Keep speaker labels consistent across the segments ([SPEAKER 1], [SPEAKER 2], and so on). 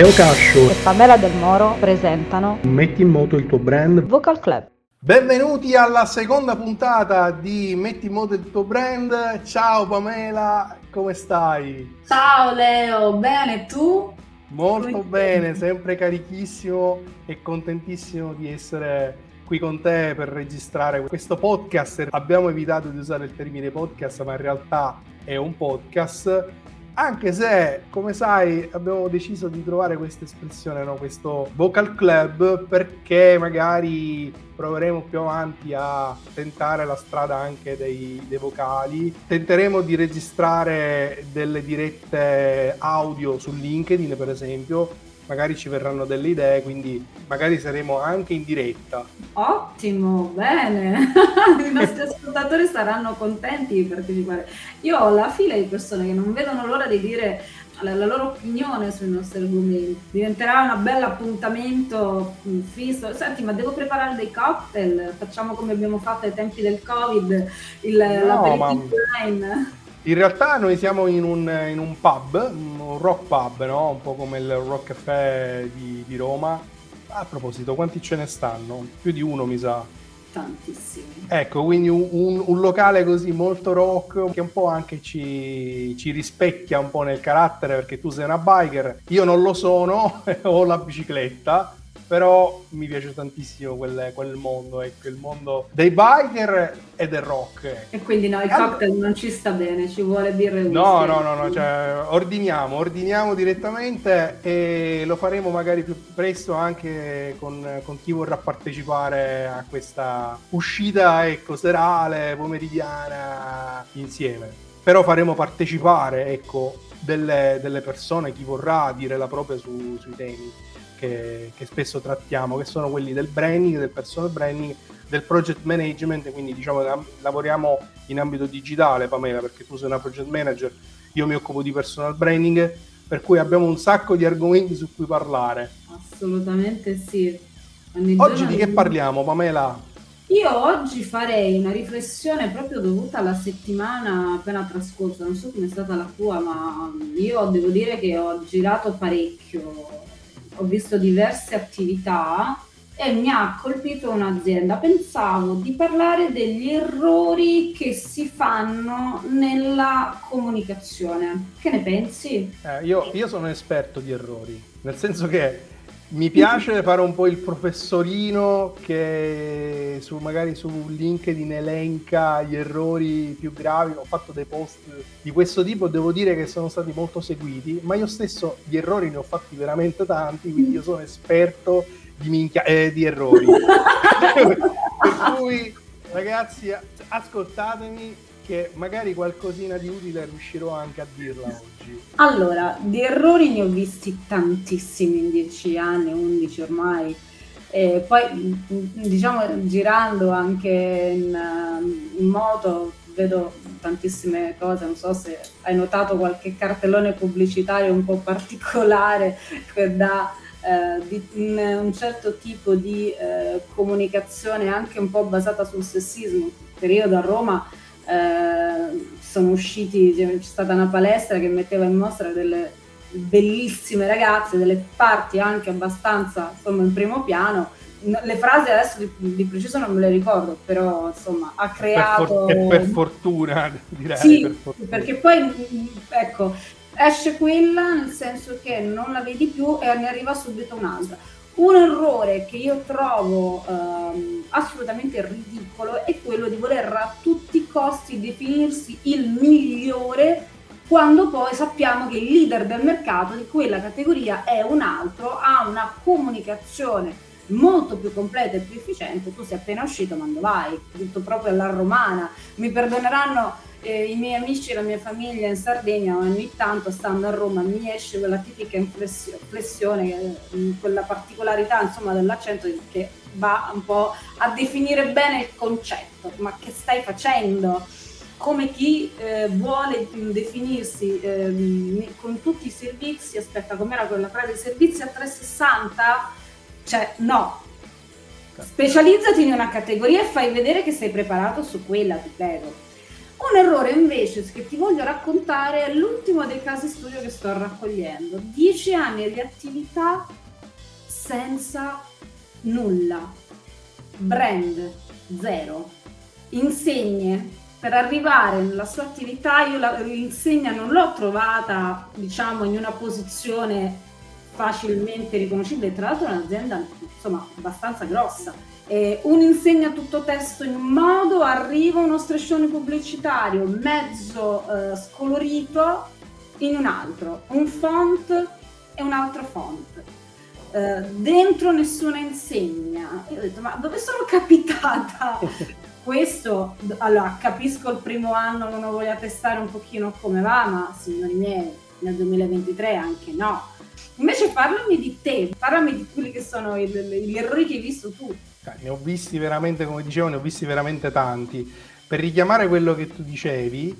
[SPEAKER 1] Leo Cascio
[SPEAKER 2] e Pamela Del Moro presentano
[SPEAKER 1] Metti in moto il tuo brand
[SPEAKER 2] Vocal Club.
[SPEAKER 3] Benvenuti alla seconda puntata di Metti in moto il tuo brand. Ciao Pamela, come stai?
[SPEAKER 4] Ciao Leo, bene tu?
[SPEAKER 3] Molto bene, sempre carichissimo e contentissimo di essere qui con te per registrare questo podcast. Abbiamo evitato di usare il termine podcast, ma in realtà è un podcast anche se, come sai, abbiamo deciso di trovare questa espressione, no? questo vocal club, perché magari proveremo più avanti a tentare la strada anche dei, dei vocali. Tenteremo di registrare delle dirette audio su LinkedIn, per esempio, magari ci verranno delle idee, quindi magari saremo anche in diretta.
[SPEAKER 4] Ottimo, bene. I nostri ascoltatori saranno contenti di partecipare. Io ho la fila di persone che non vedono l'ora di dire la, la loro opinione sui nostri argomenti. Diventerà un bel appuntamento mm, fisso. Senti, ma devo preparare dei cocktail? Facciamo come abbiamo fatto ai tempi del Covid, il, no, l'aperitivo
[SPEAKER 3] ma... line. In realtà noi siamo in un, in un, pub, un rock pub, no? un po' come il Rock Café di, di, Roma. A proposito, quanti ce ne stanno? Più di uno mi sa.
[SPEAKER 4] Tantissimi.
[SPEAKER 3] Ecco, quindi un, un, un locale così molto rock che un po' anche ci, ci, rispecchia un po' nel carattere perché tu sei una biker, io non lo sono, ho la bicicletta però mi piace tantissimo quel, quel mondo, ecco, il mondo dei biker e del rock. Ecco.
[SPEAKER 4] E quindi no, il cocktail non ci sta bene, ci vuole birra e
[SPEAKER 3] No, no, no, no, cioè, ordiniamo, ordiniamo direttamente e lo faremo magari più presto anche con, con chi vorrà partecipare a questa uscita, ecco, serale, pomeridiana insieme. Però faremo partecipare, ecco, delle, delle persone, chi vorrà dire la propria su, sui temi che, che, spesso trattiamo, che sono quelli del branding, del personal branding, del project management, quindi diciamo che lavoriamo in ambito digitale, Pamela, perché tu sei una project manager, io mi occupo di personal branding, per cui abbiamo un sacco di argomenti su cui parlare.
[SPEAKER 4] Assolutamente sì.
[SPEAKER 3] Ogni oggi di che parliamo, Pamela?
[SPEAKER 4] Io oggi farei una riflessione proprio dovuta alla settimana appena trascorsa, non so come è stata la tua, ma io devo dire che ho girato parecchio ho visto diverse attività e mi ha colpito un'azienda. Pensavo di parlare degli errori che si fanno nella comunicazione. Che ne pensi?
[SPEAKER 3] Eh, io, io sono esperto di errori, nel senso che mi piace fare un po' il professorino che su, magari su LinkedIn elenca gli errori più gravi. Ho fatto dei post di questo tipo, devo dire che sono stati molto seguiti, ma io stesso di errori ne ho fatti veramente tanti, quindi io sono esperto di, minchia- eh, di errori. per cui ragazzi, ascoltatemi che magari qualcosina di utile riuscirò anche a dirla oggi.
[SPEAKER 4] Allora, di errori ne ho visti tantissimi in dieci anni, undici ormai. E poi, diciamo, girando anche in, in moto, vedo tantissime cose, non so se hai notato qualche cartellone pubblicitario un po' particolare che dà eh, un, certo tipo di eh, comunicazione anche un po' basata sul sessismo. Periodo a Roma eh, sono usciti, c'è stata una palestra che metteva in mostra delle bellissime ragazze, delle parti anche abbastanza insomma in primo piano. Le frasi adesso di, di preciso non me le ricordo, però insomma ha creato...
[SPEAKER 3] Per, for- per fortuna, direi.
[SPEAKER 4] Sì,
[SPEAKER 3] per fortuna.
[SPEAKER 4] perché poi ecco, esce quella nel senso che non la vedi più e ne arriva subito un'altra un errore che io trovo ehm, assolutamente ridicolo è quello di voler a tutti i costi definirsi il migliore quando poi sappiamo che il leader del mercato di quella categoria è un altro, ha una comunicazione molto più completa e più efficiente, tu sei appena uscito ma dove vai? Tutto proprio alla romana. Mi perdoneranno eh, i miei amici e la mia famiglia in Sardegna ogni tanto stando a Roma mi esce quella tipica inflessione, eh, quella particolarità insomma dell'accento che va un po' a definire bene il concetto, ma che stai facendo? Come chi eh, vuole definirsi eh, con tutti i servizi, aspetta com'era quella frase, servizi a 360? Cioè no, specializzati in una categoria e fai vedere che sei preparato su quella, ti prego Un errore invece che ti voglio raccontare è l'ultimo dei casi studio che sto raccogliendo. Dieci anni di attività senza nulla. Brand zero. Insegne per arrivare nella sua attività, io l'insegna non l'ho trovata, diciamo, in una posizione facilmente riconoscibile, tra l'altro è un'azienda insomma abbastanza grossa. Eh, un'insegna tutto testo in un modo, arriva uno striscione pubblicitario mezzo eh, scolorito in un altro, un font e un altro font. Eh, dentro nessuna insegna. Io ho detto, ma dove sono capitata? Questo, allora, capisco il primo anno non lo voglia testare un pochino come va, ma signori miei, nel 2023 anche no Invece parlami di te, parlami di quelli che sono gli errori che hai visto tu.
[SPEAKER 3] Ne ho visti veramente, come dicevo, ne ho visti veramente tanti. Per richiamare quello che tu dicevi,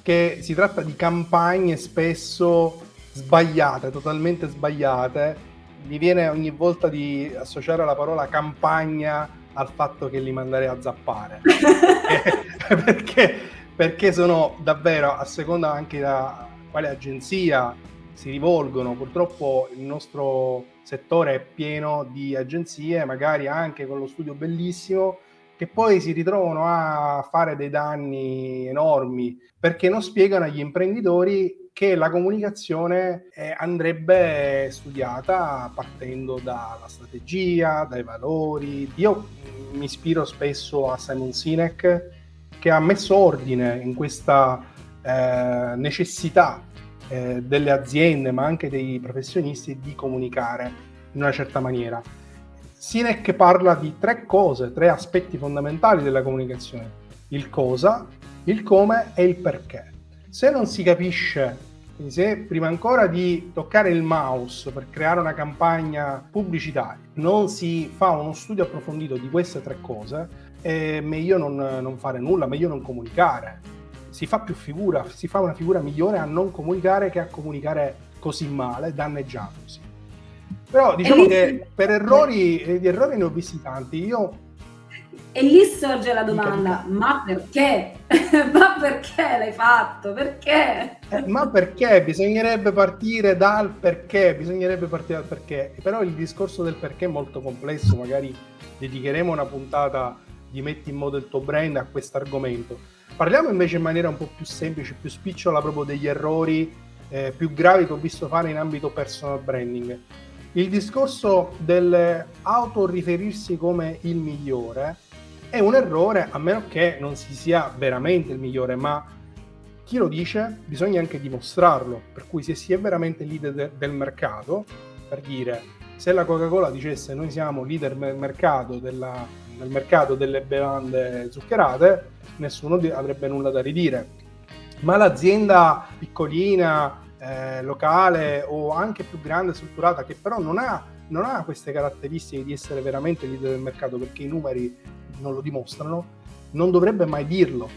[SPEAKER 3] che si tratta di campagne spesso sbagliate, totalmente sbagliate, mi viene ogni volta di associare la parola campagna al fatto che li manderei a zappare. perché, perché sono davvero, a seconda anche da quale agenzia si rivolgono. Purtroppo il nostro settore è pieno di agenzie, magari anche con lo studio bellissimo, che poi si ritrovano a fare dei danni enormi perché non spiegano agli imprenditori che la comunicazione eh, andrebbe studiata partendo dalla strategia, dai valori. Io mi ispiro spesso a Simon Sinek che ha messo ordine in questa eh, necessità eh, delle aziende, ma anche dei professionisti, di comunicare in una certa maniera. Sinek parla di tre cose, tre aspetti fondamentali della comunicazione. Il cosa, il come e il perché. Se non si capisce, se prima ancora di toccare il mouse per creare una campagna pubblicitaria non si fa uno studio approfondito di queste tre cose, è meglio non, non fare nulla, meglio non comunicare si fa più figura, si fa una figura migliore a non comunicare che a comunicare così male, danneggiandosi. Però diciamo che per errori, eh, di errori ne ho visti tanti. Io
[SPEAKER 4] e lì sorge la domanda, ma perché? ma perché l'hai fatto? Perché?
[SPEAKER 3] Eh, ma perché? Bisognerebbe partire dal perché, bisognerebbe partire dal perché. Però il discorso del perché è molto complesso, magari dedicheremo una puntata di metti in modo il tuo brand a questo argomento. Parliamo invece in maniera un po' più semplice, più spicciola proprio degli errori eh, più gravi che ho visto fare in ambito personal branding. Il discorso dell'autoriferirsi come il migliore è un errore a meno che non si sia veramente il migliore, ma chi lo dice bisogna anche dimostrarlo, per cui se si è veramente leader de- del mercato, per dire se la Coca-Cola dicesse noi siamo leader del mercato, della, del mercato delle bevande zuccherate, nessuno avrebbe nulla da ridire. Ma l'azienda piccolina, eh, locale o anche più grande, strutturata, che però non ha, non ha queste caratteristiche di essere veramente leader del mercato perché i numeri non lo dimostrano, non dovrebbe mai dirlo,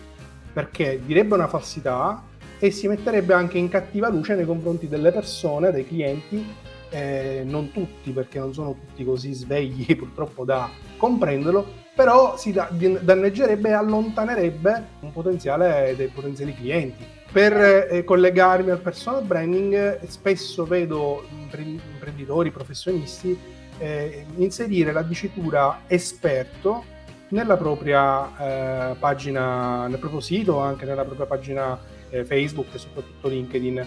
[SPEAKER 3] perché direbbe una falsità e si metterebbe anche in cattiva luce nei confronti delle persone, dei clienti, eh, non tutti perché non sono tutti così svegli purtroppo da comprenderlo, però si danneggerebbe e allontanerebbe un potenziale dei potenziali clienti. Per eh, collegarmi al personal branding, spesso vedo imprenditori, professionisti eh, inserire la dicitura esperto nella propria eh, pagina, nel proprio sito, anche nella propria pagina eh, Facebook e soprattutto LinkedIn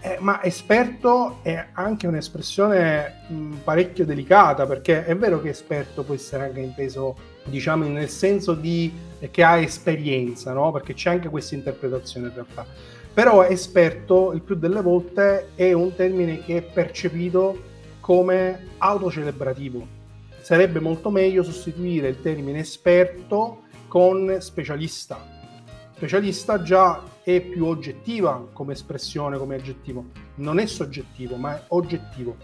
[SPEAKER 3] eh, ma esperto è anche un'espressione mh, parecchio delicata perché è vero che esperto può essere anche inteso diciamo nel senso di eh, che ha esperienza no? perché c'è anche questa interpretazione in realtà. Però esperto il più delle volte è un termine che è percepito come autocelebrativo. Sarebbe molto meglio sostituire il termine esperto con specialista. Specialista già è più oggettiva come espressione, come aggettivo, non è soggettivo, ma è oggettivo.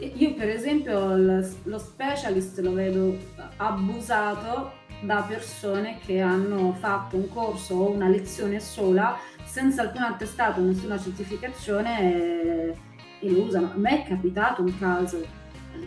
[SPEAKER 4] Io per esempio lo specialist lo vedo abusato da persone che hanno fatto un corso o una lezione sola senza alcun attestato, nessuna certificazione e lo usano. A me è capitato un caso,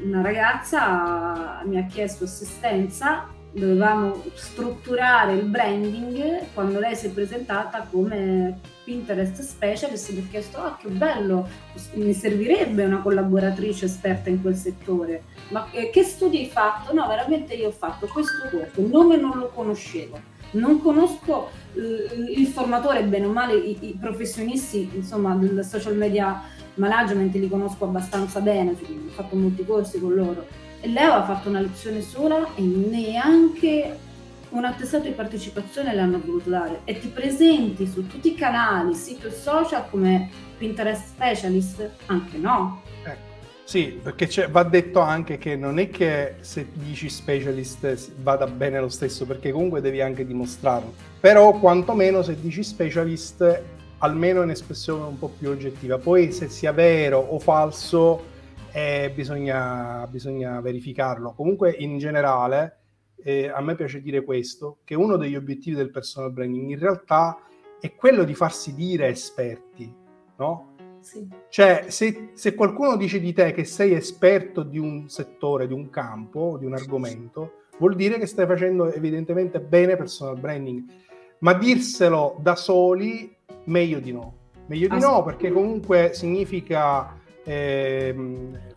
[SPEAKER 4] una ragazza mi ha chiesto assistenza dovevamo strutturare il branding quando lei si è presentata come Pinterest Specialist mi ho chiesto ah che bello mi servirebbe una collaboratrice esperta in quel settore ma eh, che studi hai fatto? no veramente io ho fatto questo corso il nome non lo conoscevo non conosco eh, il formatore bene o male i, i professionisti insomma del social media management li conosco abbastanza bene ho fatto molti corsi con loro lei aveva fatto una lezione sola e neanche un attestato di partecipazione le hanno voluto dare e ti presenti su tutti i canali, sito e social come Pinterest Specialist? Anche no.
[SPEAKER 3] Ecco. Sì, perché va detto anche che non è che se dici specialist vada bene lo stesso, perché comunque devi anche dimostrarlo. Però quantomeno se dici specialist, almeno è un'espressione un po' più oggettiva. Poi se sia vero o falso, eh, bisogna, bisogna, verificarlo. Comunque, in generale, eh, a me piace dire questo, che uno degli obiettivi del personal branding in realtà è quello di farsi dire esperti, no? Sì. Cioè, se, se, qualcuno dice di te che sei esperto di un settore, di un campo, di un argomento, vuol dire che stai facendo evidentemente bene personal branding. Ma dirselo da soli, meglio di no. Meglio di no, perché comunque significa eh,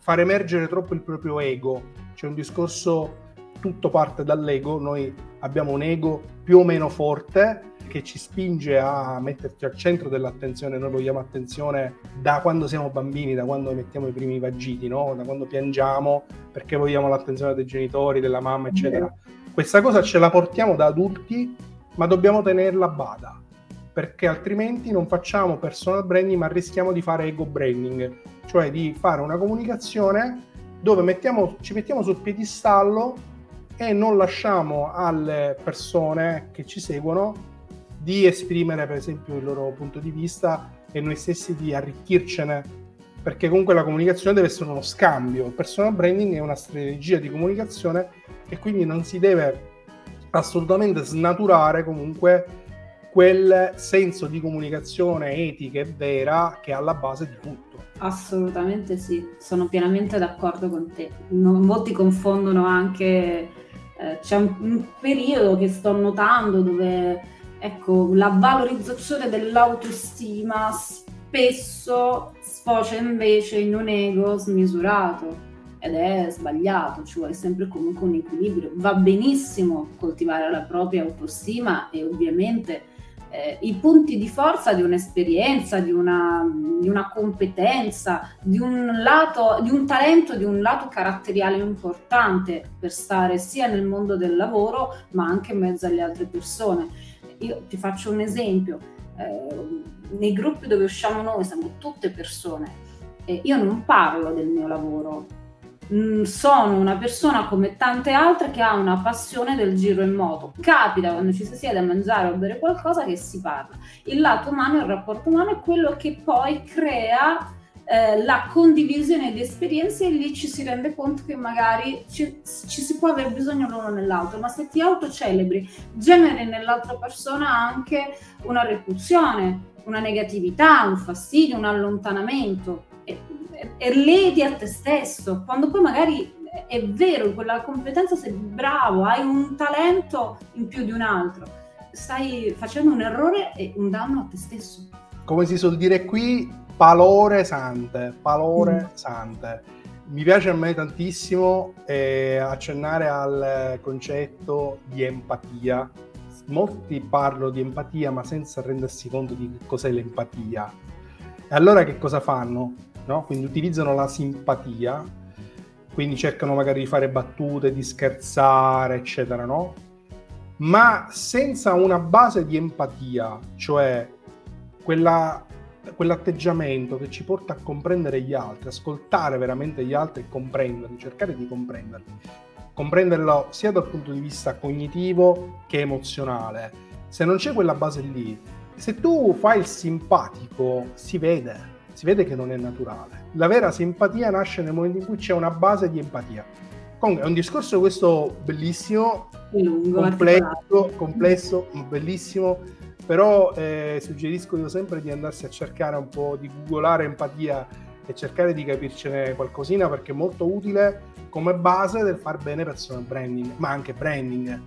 [SPEAKER 3] far emergere troppo il proprio ego. C'è un discorso, tutto parte dall'ego, noi abbiamo un ego più o meno forte che ci spinge a metterci al centro dell'attenzione, noi vogliamo attenzione da quando siamo bambini, da quando mettiamo i primi vagiti, no? da quando piangiamo perché vogliamo l'attenzione dei genitori, della mamma, eccetera. Questa cosa ce la portiamo da adulti, ma dobbiamo tenerla a bada perché altrimenti non facciamo personal branding ma rischiamo di fare ego branding, cioè di fare una comunicazione dove mettiamo, ci mettiamo sul piedistallo e non lasciamo alle persone che ci seguono di esprimere per esempio il loro punto di vista e noi stessi di arricchircene perché comunque la comunicazione deve essere uno scambio. Il personal branding è una strategia di comunicazione e quindi non si deve assolutamente snaturare comunque quel senso di comunicazione etica e vera che è alla base di tutto.
[SPEAKER 4] Assolutamente sì, sono pienamente d'accordo con te. Non, molti confondono anche, eh, c'è un, un, periodo che sto notando dove ecco, la valorizzazione dell'autostima spesso sfocia invece in un ego smisurato ed è sbagliato, ci vuole sempre comunque un equilibrio. Va benissimo coltivare la propria autostima e ovviamente eh, i punti di forza di un'esperienza, di una, di una competenza, di un, lato, di un talento, di un lato caratteriale importante per stare sia nel mondo del lavoro ma anche in mezzo alle altre persone. Io ti faccio un esempio, eh, nei gruppi dove usciamo noi siamo tutte persone. e io non parlo del mio lavoro, Mm, sono una persona come tante altre che ha una passione del giro in moto. Capita quando ci si siede a mangiare o bere qualcosa che si parla. Il lato umano, il rapporto umano è quello che poi crea eh, la condivisione di esperienze e lì ci si rende conto che magari ci, ci si può aver bisogno l'uno nell'altro, ma se ti autocelebri generi nell'altra persona anche una repulsione, una negatività, un fastidio, un allontanamento ledi a te stesso, quando poi magari è vero, in quella competenza sei bravo, hai un talento in più di un altro, stai facendo un errore e un danno a te stesso.
[SPEAKER 3] Come si suol dire qui, palore sante, palore mm. sante. Mi piace a me tantissimo eh, accennare al concetto di empatia. Molti parlano di empatia ma senza rendersi conto di cos'è l'empatia. E allora che cosa fanno? No? quindi utilizzano la simpatia, quindi cercano magari di fare battute, di scherzare, eccetera, no? ma senza una base di empatia, cioè quella, quell'atteggiamento che ci porta a comprendere gli altri, ascoltare veramente gli altri e comprenderli, cercare di comprenderli, comprenderlo sia dal punto di vista cognitivo che emozionale. Se non c'è quella base lì, se tu fai il simpatico, si vede, si vede che non è naturale. La vera simpatia nasce nel momento in cui c'è una base di empatia. Comunque è un discorso questo bellissimo, lungo, complesso, complesso, bellissimo, però eh, suggerisco io sempre di andarsi a cercare un po', di googolare empatia e cercare di capircene qualcosina perché è molto utile come base del far bene personal branding, ma anche branding.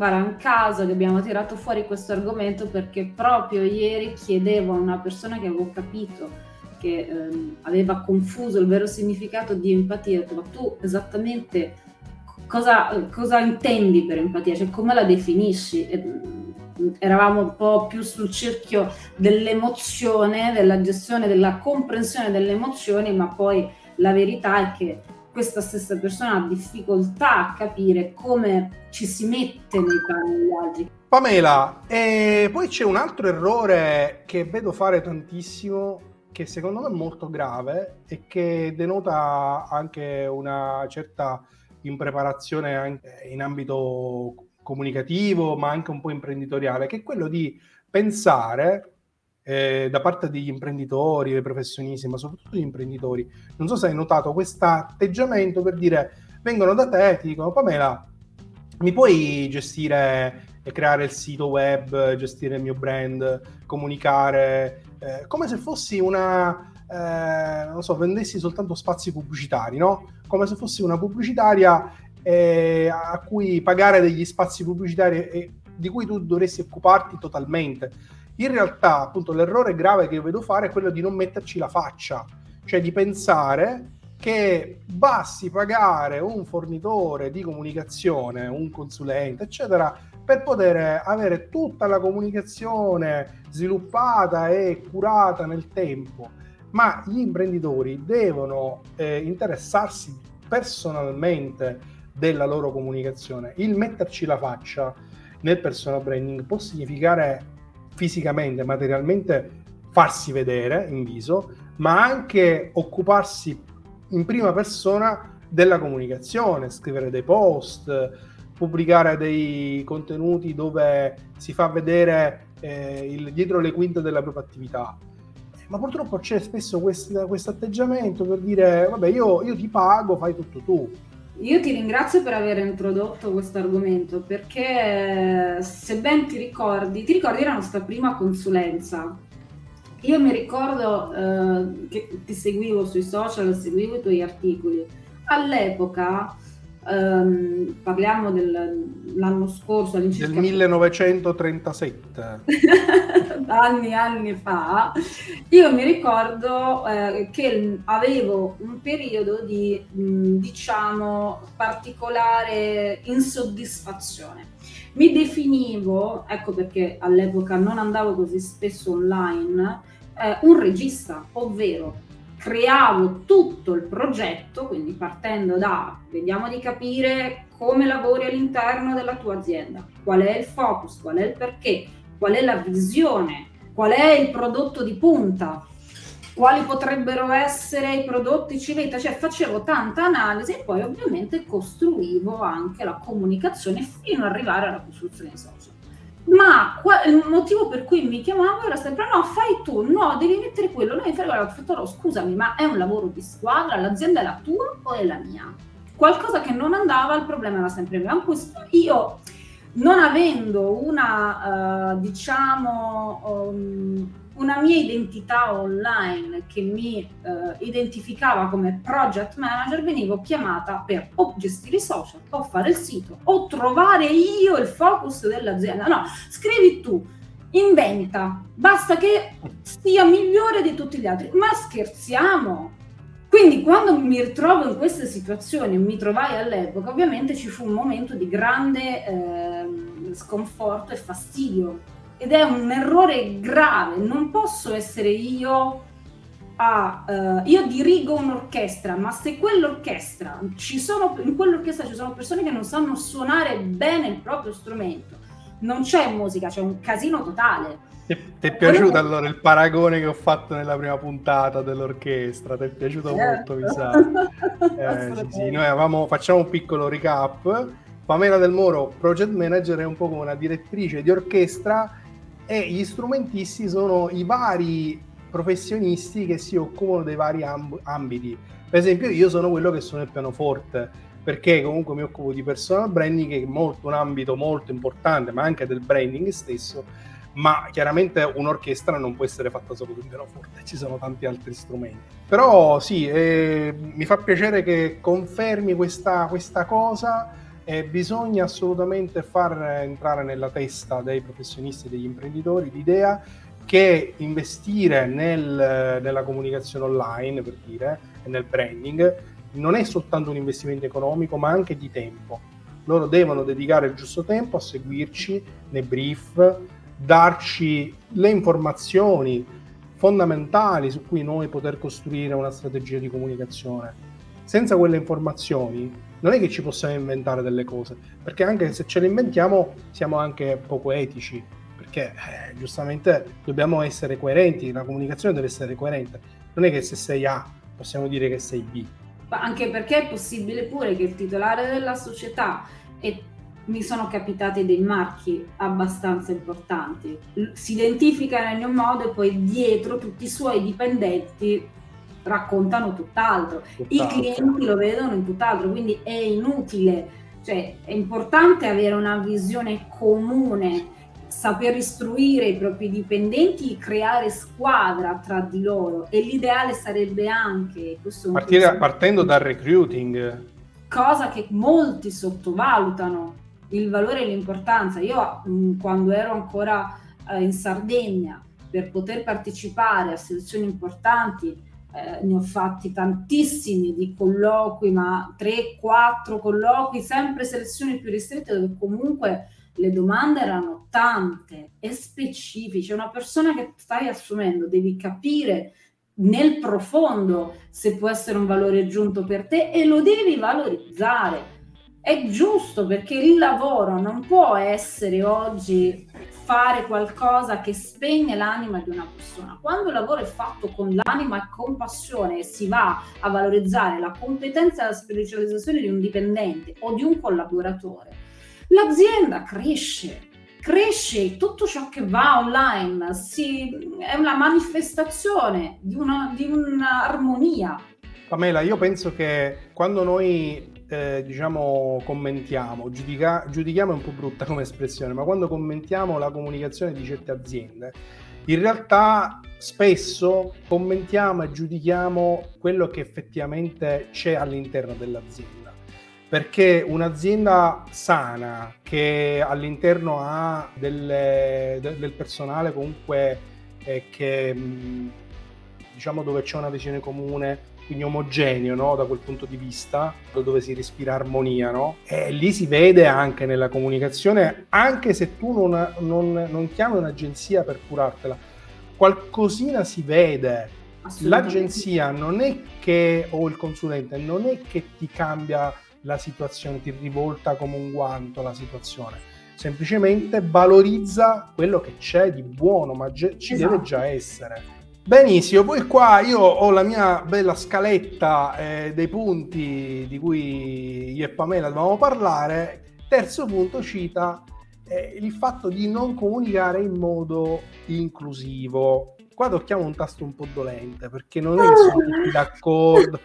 [SPEAKER 4] Guarda, è un caso che abbiamo tirato fuori questo argomento perché proprio ieri chiedevo a una persona che avevo capito che ehm, aveva confuso il vero significato di empatia, ma tu esattamente cosa, cosa intendi per empatia, cioè come la definisci? eravamo un po' più sul cerchio dell'emozione, della gestione, della comprensione delle emozioni, ma poi la verità è che questa stessa persona ha difficoltà a capire come ci si mette nei panni degli altri.
[SPEAKER 3] Pamela, e poi c'è un altro errore che vedo fare tantissimo, che secondo me è molto grave e che denota anche una certa impreparazione anche in ambito comunicativo, ma anche un po' imprenditoriale, che è quello di pensare eh, da parte degli imprenditori, dei professionisti, ma soprattutto degli imprenditori. Non so se hai notato questo atteggiamento per dire vengono da te, ti dicono Pamela, mi puoi gestire e creare il sito web, gestire il mio brand, comunicare, eh, come se fossi una, eh, non so, vendessi soltanto spazi pubblicitari, no? Come se fossi una pubblicitaria eh, a cui pagare degli spazi pubblicitari e di cui tu dovresti occuparti totalmente. In realtà, appunto, l'errore grave che io vedo fare è quello di non metterci la faccia, cioè di pensare che basti pagare un fornitore di comunicazione, un consulente, eccetera, per poter avere tutta la comunicazione sviluppata e curata nel tempo. Ma gli imprenditori devono eh, interessarsi personalmente della loro comunicazione. Il metterci la faccia nel personal branding può significare fisicamente, materialmente farsi vedere in viso, ma anche occuparsi in prima persona della comunicazione, scrivere dei post, pubblicare dei contenuti dove si fa vedere eh, il, dietro le quinte della propria attività. Ma purtroppo c'è spesso questo atteggiamento per dire, vabbè, io, io ti pago, fai tutto tu
[SPEAKER 4] io ti ringrazio per aver introdotto questo argomento perché se ben ti ricordi, ti ricordi la nostra prima consulenza? Io mi ricordo eh, che ti seguivo sui social, seguivo i tuoi articoli. All'epoca Um, parliamo dell'anno scorso,
[SPEAKER 3] all'incirca... Del 1937.
[SPEAKER 4] anni anni fa, io mi ricordo eh, che avevo un periodo di, mh, diciamo, particolare insoddisfazione. Mi definivo, ecco perché all'epoca non andavo così spesso online, eh, un regista, ovvero creavo tutto il progetto, quindi partendo da vediamo di capire come lavori all'interno della tua azienda, qual è il focus, qual è il perché, qual è la visione, qual è il prodotto di punta, quali potrebbero essere i prodotti civetta, cioè facevo tanta analisi e poi ovviamente costruivo anche la comunicazione fino ad arrivare alla costruzione dei social ma il motivo per cui mi chiamavo era sempre no fai tu, no devi mettere quello, no devi fare quello, ho detto no scusami ma è un lavoro di squadra, l'azienda è la tua o è la mia? Qualcosa che non andava, il problema era sempre mio, io non avendo una uh, diciamo um, una mia identità online che mi eh, identificava come project manager, venivo chiamata per o gestire i social, o fare il sito, o trovare io il focus dell'azienda. No, scrivi tu, inventa, basta che sia migliore di tutti gli altri. Ma scherziamo! Quindi quando mi ritrovo in queste situazioni, mi trovai all'epoca, ovviamente ci fu un momento di grande eh, sconforto e fastidio ed è un errore grave. Non posso essere io a. Uh, io dirigo un'orchestra, ma se quell'orchestra ci sono, in quell'orchestra ci sono persone che non sanno suonare bene il proprio strumento, non c'è musica, c'è un casino totale.
[SPEAKER 3] Ti è piaciuto allora il paragone che ho fatto nella prima puntata dell'orchestra? Ti è piaciuto eh. molto, mi sa. Eh, sì, sì. Noi avevamo, facciamo un piccolo recap. Pamela Del Moro, project manager, è un po' come una direttrice di orchestra e gli strumentisti sono i vari professionisti che si occupano dei vari amb- ambiti. Per esempio, io sono quello che suona il pianoforte perché comunque mi occupo di personal branding, che è molto, un ambito molto importante, ma anche del branding stesso. ma chiaramente un'orchestra non può essere fatta solo di un pianoforte, ci sono tanti altri strumenti. Però sì, eh, mi fa piacere che confermi questa, questa cosa e bisogna assolutamente far entrare nella testa dei professionisti e degli imprenditori l'idea che investire nel, nella comunicazione online, per dire, e nel branding, non è soltanto un investimento economico, ma anche di tempo. Loro devono dedicare il giusto tempo a seguirci nei brief, darci le informazioni fondamentali su cui noi poter costruire una strategia di comunicazione. Senza quelle informazioni non è che ci possiamo inventare delle cose, perché anche se ce le inventiamo siamo anche poco etici, perché eh, giustamente dobbiamo essere coerenti, la comunicazione deve essere coerente. Non è che se sei A possiamo dire che sei B.
[SPEAKER 4] Anche perché è possibile pure che il titolare della società e mi sono capitati dei marchi abbastanza importanti. Si identifica in un modo e poi dietro tutti i suoi dipendenti raccontano tutt'altro. tutt'altro. I clienti lo vedono in tutt'altro, quindi è inutile. Cioè, è importante avere una visione comune, saper istruire i propri dipendenti, creare squadra tra di loro e l'ideale sarebbe anche
[SPEAKER 3] Partire, partendo dal recruiting
[SPEAKER 4] cosa che molti sottovalutano il valore e l'importanza. Io quando ero ancora eh, in Sardegna per poter partecipare a selezioni importanti eh, ne ho fatti tantissimi di colloqui, ma 3-4 colloqui, sempre selezioni più ristrette dove comunque le domande erano tante e specifiche. Una persona che stai assumendo devi capire nel profondo se può essere un valore aggiunto per te e lo devi valorizzare è giusto perché il lavoro non può essere oggi fare qualcosa che spegne l'anima di una persona. Quando il lavoro è fatto con l'anima e con passione e si va a valorizzare la competenza e la specializzazione di un dipendente o di un collaboratore, l'azienda cresce. Cresce tutto ciò che va online, si, è una manifestazione di, una, di un'armonia.
[SPEAKER 3] Pamela, io penso che quando noi eh, diciamo, commentiamo, giudica- giudichiamo è un po' brutta come espressione, ma quando commentiamo la comunicazione di certe aziende, in realtà spesso commentiamo e giudichiamo quello che effettivamente c'è all'interno dell'azienda. Perché un'azienda sana che all'interno ha delle, de, del personale comunque eh, che diciamo dove c'è una visione comune, quindi omogeneo no? da quel punto di vista, dove si respira armonia, no? e lì si vede anche nella comunicazione, anche se tu non, non, non chiami un'agenzia per curartela, qualcosina si vede. L'agenzia non è che, o il consulente, non è che ti cambia la situazione, ti rivolta come un guanto la situazione, semplicemente valorizza quello che c'è di buono, ma ci esatto. deve già essere. Benissimo, poi qua io ho la mia bella scaletta eh, dei punti di cui io e Pamela dovevamo parlare. Terzo punto cita eh, il fatto di non comunicare in modo inclusivo qua tocchiamo un tasto un po' dolente perché non è che sono tutti d'accordo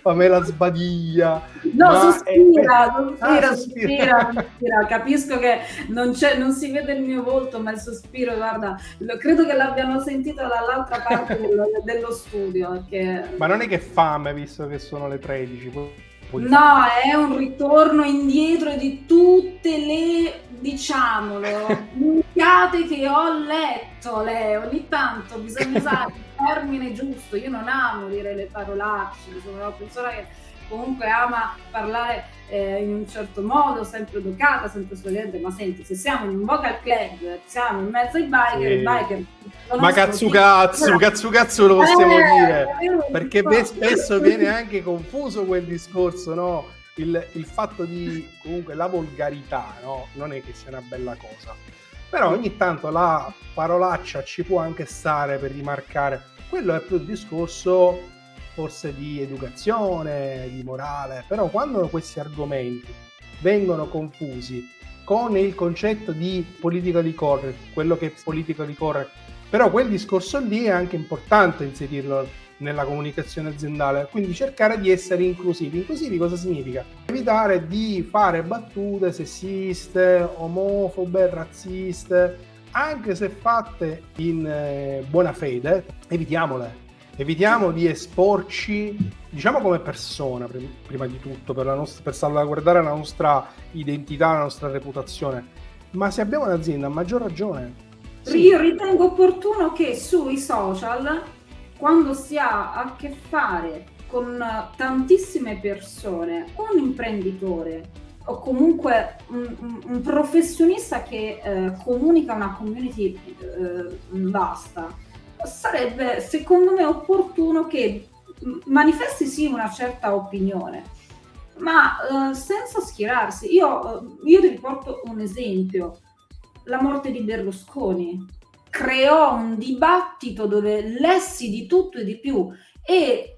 [SPEAKER 3] Pamela sbadiglia
[SPEAKER 4] no sospira, sospira, ah, sospira, sospira, capisco che non, non, si vede il mio volto ma il sospiro guarda lo, credo che l'abbiano sentito dall'altra parte dello, dello studio perché...
[SPEAKER 3] ma non è che fame visto che sono le 13
[SPEAKER 4] No, è un ritorno indietro di tutte le, diciamolo, minchiate che ho letto, Leo. Ogni tanto bisogna usare il termine giusto. Io non amo dire le parolacce, sono una persona che comunque ama parlare eh, in un certo modo, sempre educata, sempre sorridente, ma senti, se siamo in un vocal club, siamo in mezzo ai biker, sì. i biker...
[SPEAKER 3] Ma cazzo cazzo, cazzo cazzo lo possiamo eh, dire, perché beh, spesso viene anche confuso quel discorso, no? Il, il, fatto di comunque la volgarità, no? Non è che sia una bella cosa. Però ogni tanto la parolaccia ci può anche stare per rimarcare. Quello è più il discorso forse di educazione, di morale, però quando questi argomenti vengono confusi con il concetto di politically correct, quello che è politically correct, però quel discorso lì è anche importante inserirlo nella comunicazione aziendale, quindi cercare di essere inclusivi. Inclusivi cosa significa? Evitare di fare battute sessiste, omofobe, razziste, anche se fatte in eh, buona fede, evitiamole. Evitiamo di esporci, diciamo come persona, prima di tutto, per, nostra, per salvaguardare la nostra identità, la nostra reputazione. Ma se abbiamo un'azienda, a maggior ragione.
[SPEAKER 4] Sì. Io ritengo opportuno che sui social, quando si ha a che fare con tantissime persone, un imprenditore o comunque un, un professionista che eh, comunica una community eh, vasta, sarebbe secondo me opportuno che manifesti sì una certa opinione, ma eh, senza schierarsi. Io, eh, io ti riporto un esempio, la morte di Berlusconi creò un dibattito dove lessi di tutto e di più e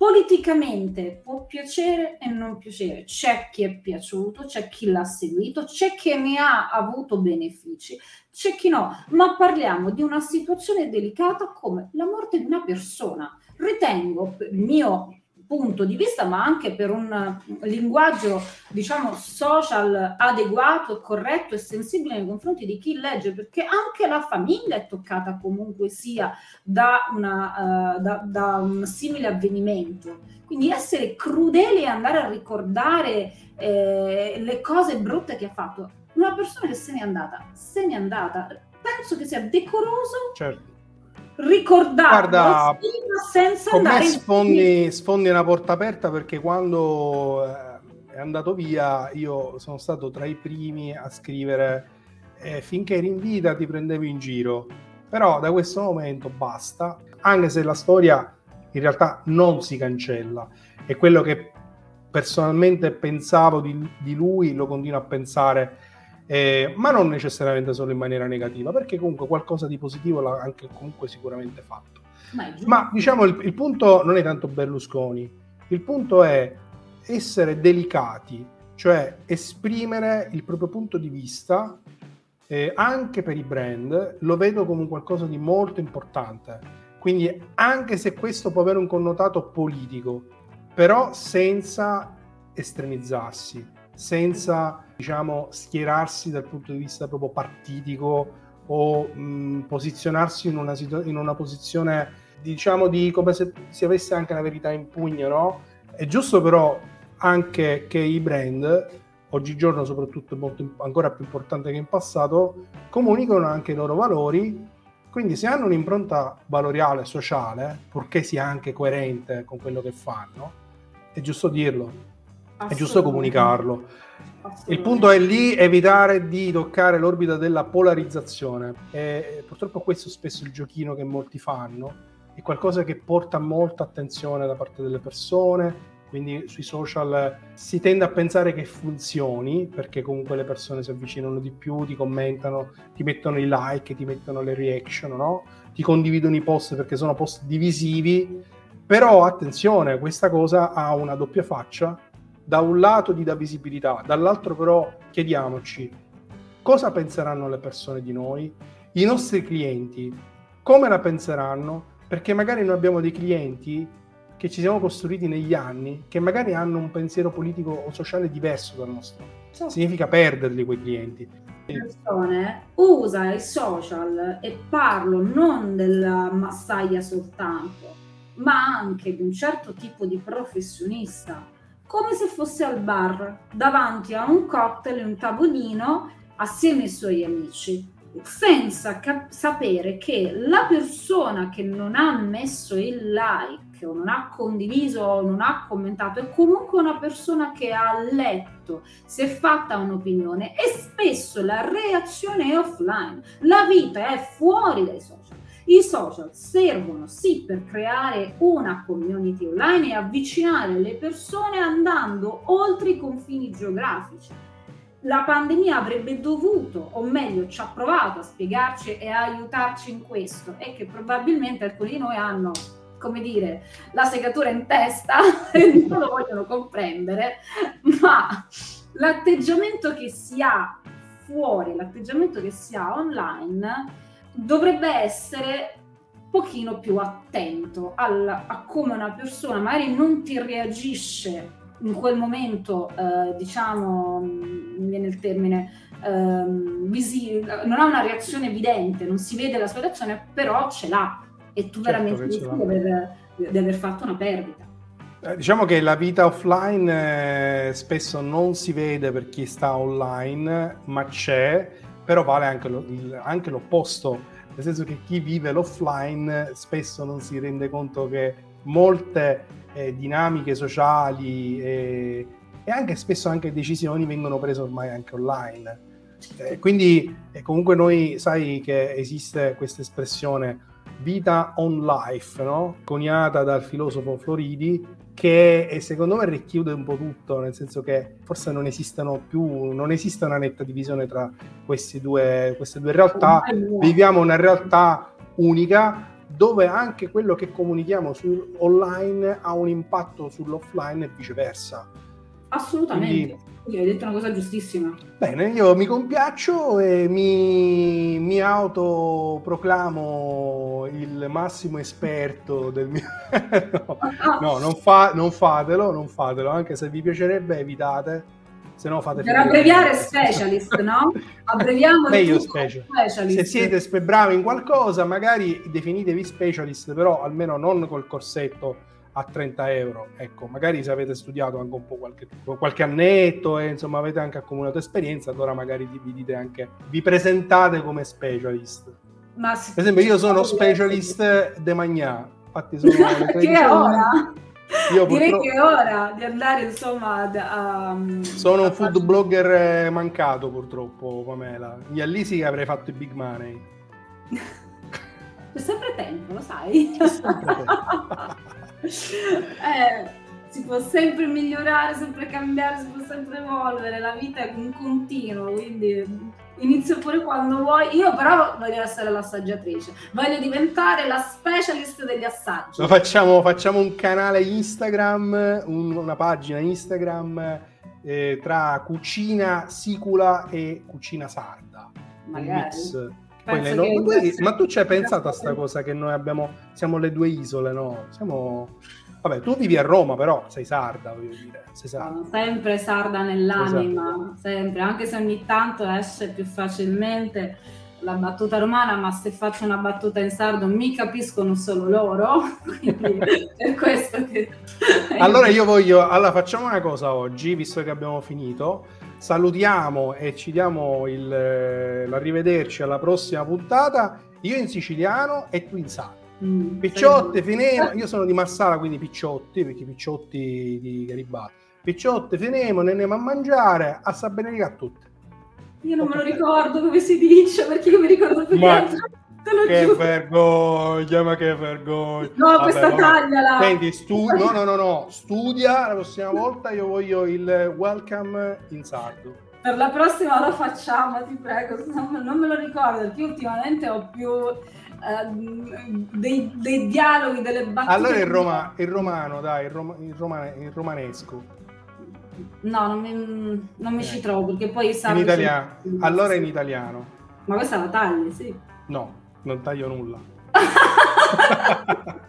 [SPEAKER 4] Politicamente può piacere e non piacere, c'è chi è piaciuto, c'è chi l'ha seguito, c'è chi ne ha avuto benefici, c'è chi no, ma parliamo di una situazione delicata come la morte di una persona. Ritengo, il mio punto di vista, ma anche per un linguaggio, diciamo, social adeguato, corretto e sensibile nei confronti di chi legge, perché anche la famiglia è toccata comunque sia da, una, uh, da, da un simile avvenimento. Quindi essere crudeli e andare a ricordare eh, le cose brutte che ha fatto. Una persona che se n'è andata, se n'è andata. Penso che sia decoroso
[SPEAKER 3] certo
[SPEAKER 4] ricordarlo senza andare
[SPEAKER 3] sfondi, sfondi una porta aperta perché quando eh, è andato via io sono stato tra i primi a scrivere eh, finché eri in vita ti prendevo in giro. Però da questo momento basta anche se la storia in realtà non si cancella. E quello che personalmente pensavo di, di lui lo continuo a pensare eh, ma non necessariamente solo in maniera negativa, perché comunque qualcosa di positivo l'ha anche comunque sicuramente fatto. Ma, ma diciamo il, il, punto non è tanto Berlusconi, il punto è essere delicati, cioè esprimere il proprio punto di vista eh, anche per i brand, lo vedo come qualcosa di molto importante. Quindi anche se questo può avere un connotato politico, però senza estremizzarsi, senza diciamo, schierarsi dal punto di vista proprio partitico o mh, posizionarsi in una, situ- in una posizione, diciamo, di come se si avesse anche la verità in pugno, no? È giusto però anche che i brand, oggigiorno soprattutto molto, ancora più importante che in passato, comunicano anche i loro valori quindi se hanno un'impronta valoriale, sociale, purché sia anche coerente con quello che fanno, è giusto dirlo, è giusto comunicarlo. Il punto è lì evitare di toccare l'orbita della polarizzazione. E purtroppo questo è spesso il giochino che molti fanno, è qualcosa che porta molta attenzione da parte delle persone, quindi sui social si tende a pensare che funzioni, perché comunque le persone si avvicinano di più, ti commentano, ti mettono i like, ti mettono le reaction, no? ti condividono i post perché sono post divisivi, però attenzione, questa cosa ha una doppia faccia da un lato ti dà visibilità, dall'altro però chiediamoci cosa penseranno le persone di noi, i nostri clienti, come la penseranno, perché magari noi abbiamo dei clienti che ci siamo costruiti negli anni, che magari hanno un pensiero politico o sociale diverso dal nostro. Certo. Significa perderli quei clienti.
[SPEAKER 4] Persone usa i social e parlo non della massaglia soltanto, ma anche di un certo tipo di professionista come se fosse al bar, davanti a un cocktail e un tavolino assieme ai suoi amici, senza cap- sapere che la persona che non ha messo il like o non ha condiviso o non ha commentato è comunque una persona che ha letto, si è fatta un'opinione e spesso la reazione è offline, la vita è fuori dai social. I social servono sì per creare una community online e avvicinare le persone andando oltre i confini geografici. La pandemia avrebbe dovuto, o meglio ci ha provato a spiegarci e a aiutarci in questo e che probabilmente alcuni di noi hanno come dire, la segatura in testa e non lo vogliono comprendere, ma l'atteggiamento che si ha fuori, l'atteggiamento che si ha online dovrebbe essere un pochino più attento alla, a come una persona magari non ti reagisce in quel momento, eh, diciamo, mi viene il termine, ehm, visi- non ha una reazione evidente, non si vede la sua reazione, però ce l'ha e tu
[SPEAKER 3] Certo
[SPEAKER 4] veramente
[SPEAKER 3] l'ha.
[SPEAKER 4] di aver, di aver fatto una perdita.
[SPEAKER 3] Eh, Diciamo che la vita offline eh, spesso non si vede per chi sta online, ma c'è, però vale anche, lo- anche l'opposto, nel senso che chi vive l'offline spesso non si rende conto che molte eh, dinamiche sociali e, e anche spesso anche decisioni vengono prese ormai anche online. Eh, quindi eh, comunque noi sai che esiste questa espressione vita on life, no? coniata dal filosofo Floridi, che eh, secondo me richiude un po' tutto, nel senso che forse non esistono più, non esiste una netta divisione tra due, queste due realtà, viviamo una realtà unica dove anche quello che comunichiamo online ha un impatto sull'offline e viceversa.
[SPEAKER 4] Assolutamente. Quindi hai detto una cosa giustissima.
[SPEAKER 3] Bene, io mi compiaccio e mi, mi autoproclamo il massimo esperto del mio... no, no, non, fa- non fatelo, non fatelo, anche se vi piacerebbe evitate, se no fate...
[SPEAKER 4] Per abbreviare specialist, no? Abbreviamo
[SPEAKER 3] Meglio special.
[SPEAKER 4] specialist.
[SPEAKER 3] Se siete spe- bravi in qualcosa, magari definitevi specialist, però almeno non col corsetto a 30 euro. Ecco, magari se avete studiato anche un po' qualche, qualche annetto e insomma avete anche accumulato esperienza, allora magari vi dite anche, vi presentate come specialist.
[SPEAKER 4] Ma sì-
[SPEAKER 3] Per esempio, io sono specialist de Magna, infatti sono
[SPEAKER 4] che
[SPEAKER 3] 13
[SPEAKER 4] è ora?
[SPEAKER 3] Io
[SPEAKER 4] Direi
[SPEAKER 3] purtroppo-
[SPEAKER 4] che è ora di andare insomma ad- a...
[SPEAKER 3] Sono un food blogger eh, mancato purtroppo, Pamela. Gli Allisi che avrei fatto i big money.
[SPEAKER 4] C'è sempre tempo, lo sai?
[SPEAKER 3] sempre
[SPEAKER 4] Eh, si può sempre migliorare, sempre cambiare, si può sempre evolvere, la vita è un continuo, quindi inizio pure quando vuoi. Io però voglio essere l'assaggiatrice, voglio diventare la specialist degli assaggi.
[SPEAKER 3] Lo facciamo, facciamo un canale Instagram, un- una pagina Instagram eh, tra cucina sicula e cucina sarda. Un
[SPEAKER 4] Magari.
[SPEAKER 3] mix. Poi no- ma, tu-
[SPEAKER 4] invece-
[SPEAKER 3] ma tu ci hai pensato a sta cosa che noi abbiamo, siamo le due isole, no? Siamo... Vabbè, tu vivi a Roma, però sei sarda, voglio dire. Sei sarda.
[SPEAKER 4] Sempre sarda nell'anima,
[SPEAKER 3] Esatto.
[SPEAKER 4] sempre, anche se ogni tanto esce più facilmente la battuta romana, ma se faccio una battuta in sardo mi capiscono solo loro, quindi per questo che...
[SPEAKER 3] Allora io voglio, allora facciamo una cosa oggi, visto che abbiamo finito, salutiamo e ci diamo il, eh, l'arrivederci alla prossima puntata, io in siciliano e tu in sardo.
[SPEAKER 4] Mm,
[SPEAKER 3] Picciotte, finemo, io sono di Marsala, quindi Picciotti, perché Picciotti di Garibaldi. Picciotte, finemo, ne andiamo a mangiare, a sta benedica a tutti.
[SPEAKER 4] Io non me lo ricordo come si dice, perché io mi ricordo più
[SPEAKER 3] Ma-
[SPEAKER 4] che altro,
[SPEAKER 3] Che
[SPEAKER 4] giuro.
[SPEAKER 3] vergogna, ma che vergogna.
[SPEAKER 4] No,
[SPEAKER 3] Vabbè,
[SPEAKER 4] questa tagliala.
[SPEAKER 3] Senti, stu- no, no, no, no, studia la prossima volta. Io voglio il welcome in sardo.
[SPEAKER 4] Per la prossima lo facciamo, ti prego, non, me lo ricordo, perché ultimamente ho più ehm, dei, dei dialoghi, delle battute.
[SPEAKER 3] Allora il, roma- il romano, dai, il, roma- il roma- il romanesco.
[SPEAKER 4] No, non mi, non mi
[SPEAKER 3] Eh.
[SPEAKER 4] ci trovo, perché poi
[SPEAKER 3] In
[SPEAKER 4] sardo...
[SPEAKER 3] italiano. Allora in italiano.
[SPEAKER 4] Ma questa la tagli, sì.
[SPEAKER 3] No, non taglio nulla.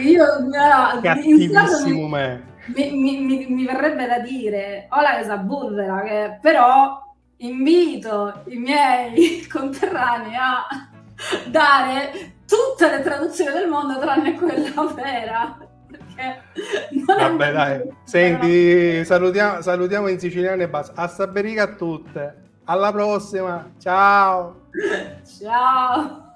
[SPEAKER 4] Io no,
[SPEAKER 3] Cattivissimo me.
[SPEAKER 4] mi, mi- mi- mi verrebbe da dire Ola esa bulvera, che però invito i miei conterranei a dare tutte le traduzioni del mondo tranne quella vera. Perché non è
[SPEAKER 3] Vabbè, dai. Senti, salutiamo, salutiamo in siciliano e basta. A Saberica a tutte. Alla prossima. Ciao.
[SPEAKER 4] Ciao.